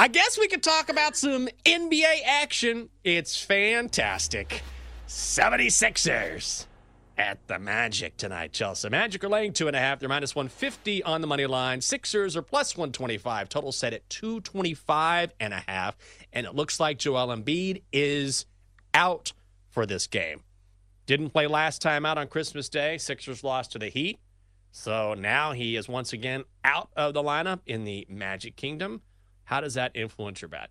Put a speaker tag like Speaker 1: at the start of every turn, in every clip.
Speaker 1: I guess we could talk about some NBA action. It's fantastic. 76ers at the Magic tonight, Chelsa. Magic are laying two and a half. They're minus 150 on the money line. Sixers are plus 125. Total set at 225 and a half. And it looks like Joel Embiid is out for this game. Didn't play last time out on Christmas Day. Sixers lost to the Heat. So now he is once again out of the lineup in the Magic Kingdom. How does that influence your bet?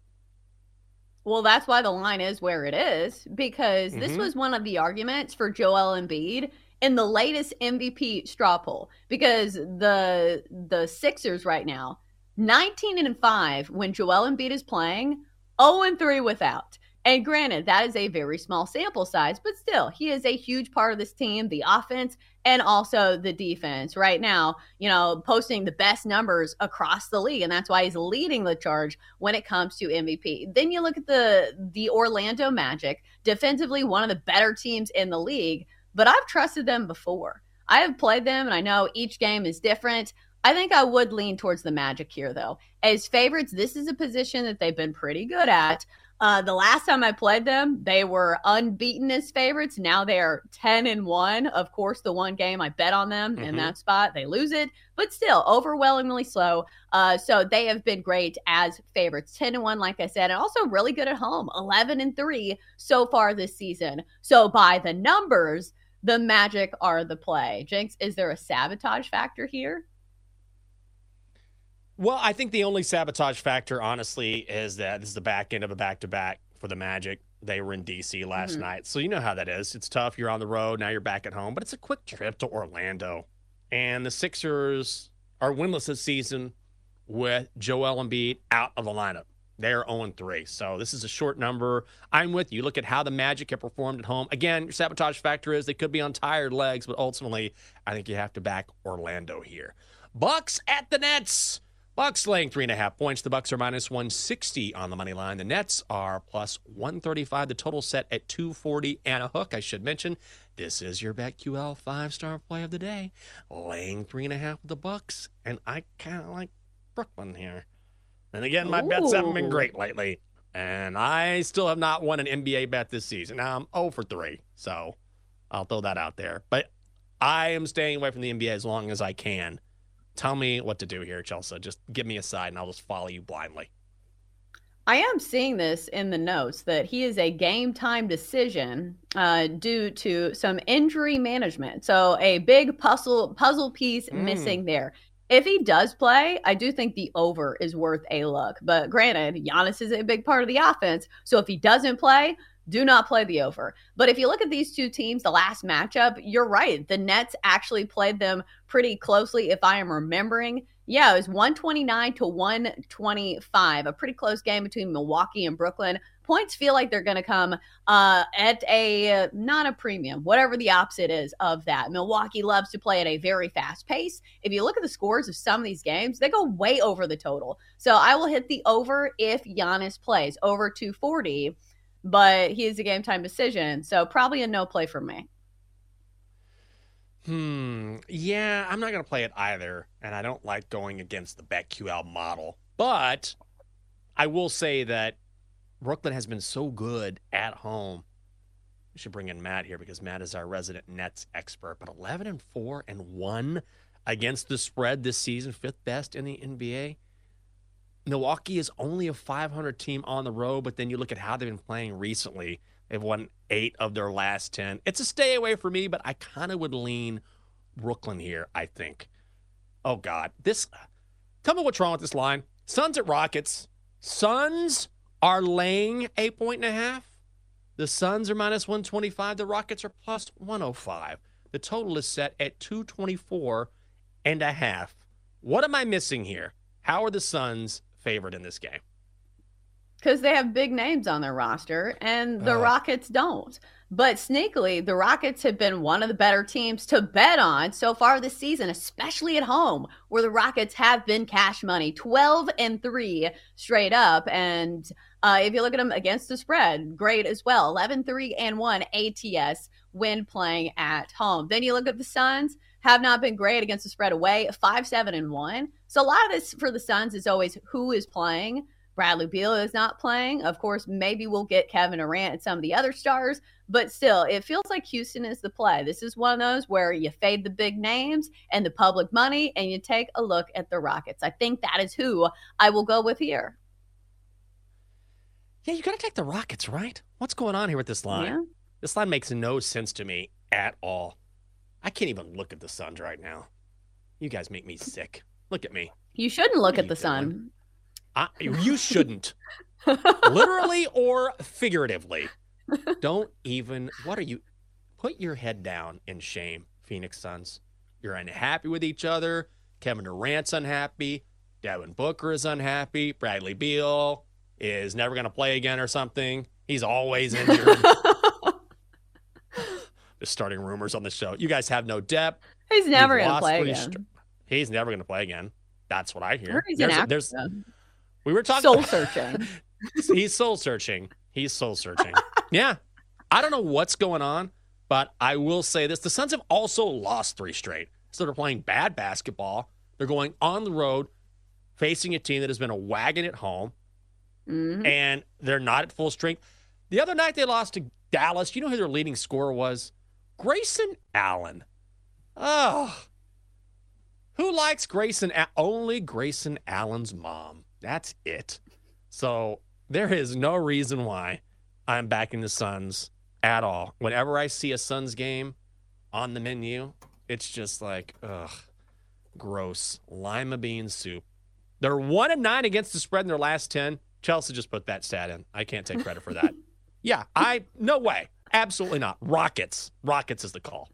Speaker 2: Well, that's why the line is where it is because mm-hmm. this was one of the arguments for Joel Embiid in the latest MVP straw poll because the the Sixers right now 19 and 5 when Joel Embiid is playing, 0 and 3 without. And granted, that is a very small sample size, but still, he is a huge part of this team, the offense and also the defense. Right now, you know, posting the best numbers across the league, and that's why he's leading the charge when it comes to MVP. Then you look at the the Orlando Magic, defensively one of the better teams in the league, but I've trusted them before. I have played them and I know each game is different. I think I would lean towards the Magic here, though. As favorites, this is a position that they've been pretty good at. Uh, the last time I played them, they were unbeaten as favorites. Now they are 10 and 1. Of course, the one game I bet on them mm-hmm. in that spot, they lose it, but still overwhelmingly slow. Uh, so they have been great as favorites. 10 and 1, like I said, and also really good at home. 11 and 3 so far this season. So by the numbers, the Magic are the play. Jenks, is there a sabotage factor here?
Speaker 1: Well, I think the only sabotage factor, honestly, is that this is the back end of a back to back for the Magic. They were in DC last mm-hmm. night. So you know how that is. It's tough. You're on the road. Now you're back at home, but it's a quick trip to Orlando. And the Sixers are winless this season with Joel Embiid out of the lineup. They're 0 3. So this is a short number. I'm with you. Look at how the Magic have performed at home. Again, your sabotage factor is they could be on tired legs, but ultimately, I think you have to back Orlando here. Bucks at the Nets. Bucks laying three and a half points. The Bucks are minus 160 on the money line. The Nets are plus 135. The total set at 240 and a hook. I should mention this is your BetQL five star play of the day. Laying three and a half with the Bucks, and I kind of like Brooklyn here. And again, my Ooh. bets haven't been great lately, and I still have not won an NBA bet this season. Now I'm 0 for three, so I'll throw that out there. But I am staying away from the NBA as long as I can Tell me what to do here, Chelsa. Just give me a side and I'll just follow you blindly.
Speaker 2: I am seeing this in the notes that he is a game time decision uh, due to some injury management. So a big puzzle puzzle piece mm. missing there. If he does play, I do think the over is worth a look. But granted, Giannis is a big part of the offense. So if he doesn't play, do not play the over. But if you look at these two teams, the last matchup, you're right. The Nets actually played them pretty closely, if I am remembering. Yeah, it was 129 to 125, a pretty close game between Milwaukee and Brooklyn. Points feel like they're going to come uh, at a not a premium, whatever the opposite is of that. Milwaukee loves to play at a very fast pace. If you look at the scores of some of these games, they go way over the total. So I will hit the over if Giannis plays over 240 but he is a game time decision. So probably a no play for me.
Speaker 1: Hmm. Yeah, I'm not going to play it either. And I don't like going against the BetQL model. But I will say that Brooklyn has been so good at home. We should bring in Matt here because Matt is our resident Nets expert. But 11 and 4 and 1 against the spread this season, fifth best in the NBA. Milwaukee is only a 500 team on the road, but then you look at how they've been playing recently. They've won eight of their last 10. It's a stay away for me, but I kind of would lean Brooklyn here, I think. Oh, God. This, tell me what's wrong with this line. Suns at Rockets. Suns are laying a point and a half. The Suns are minus 125. The Rockets are plus 105. The total is set at 224 and a half. What am I missing here? How are the Suns favored in this game?
Speaker 2: Because they have big names on their roster and the uh. Rockets don't. But sneakily, the Rockets have been one of the better teams to bet on so far this season, especially at home, where the Rockets have been cash money 12 and 3 straight up. And uh, if you look at them against the spread, great as well 11 3 and 1 ATS when playing at home. Then you look at the Suns, have not been great against the spread away, 5 7 and 1. So a lot of this for the Suns is always who is playing. Bradley Beal is not playing. Of course, maybe we'll get Kevin Durant and some of the other stars, but still, it feels like Houston is the play. This is one of those where you fade the big names and the public money and you take a look at the Rockets. I think that is who I will go with here.
Speaker 1: Yeah, you got to take the Rockets, right? What's going on here with this line? Yeah. This line makes no sense to me at all. I can't even look at the Suns right now. You guys make me sick. Look at me.
Speaker 2: You shouldn't look at the doing? sun.
Speaker 1: I, you shouldn't. Literally or figuratively. Don't even. What are you? Put your head down in shame, Phoenix Suns. You're unhappy with each other. Kevin Durant's unhappy. Devin Booker is unhappy. Bradley Beal is never going to play again or something. He's always injured. Starting rumors on the show. You guys have no depth.
Speaker 2: He's never going to play again. St-
Speaker 1: he's never going to play again. That's what I hear.
Speaker 2: There's, there's,
Speaker 1: we were talking
Speaker 2: soul searching.
Speaker 1: he's soul searching. He's soul searching. yeah. I don't know what's going on, but I will say this. The Suns have also lost three straight. So they're playing bad basketball. They're going on the road, facing a team that has been a wagon at home, mm-hmm. and they're not at full strength. The other night they lost to Dallas. You know who their leading scorer was? Grayson Allen. Oh. Who likes Grayson? Only Grayson Allen's mom. That's it. So there is no reason why I'm backing the Suns at all. Whenever I see a Suns game on the menu, it's just like, ugh, gross. Lima bean soup. They're one and nine against the spread in their last 10. Chelsa just put that stat in. I can't take credit for that. yeah, I, no way. Absolutely not. Rockets. Rockets is the call.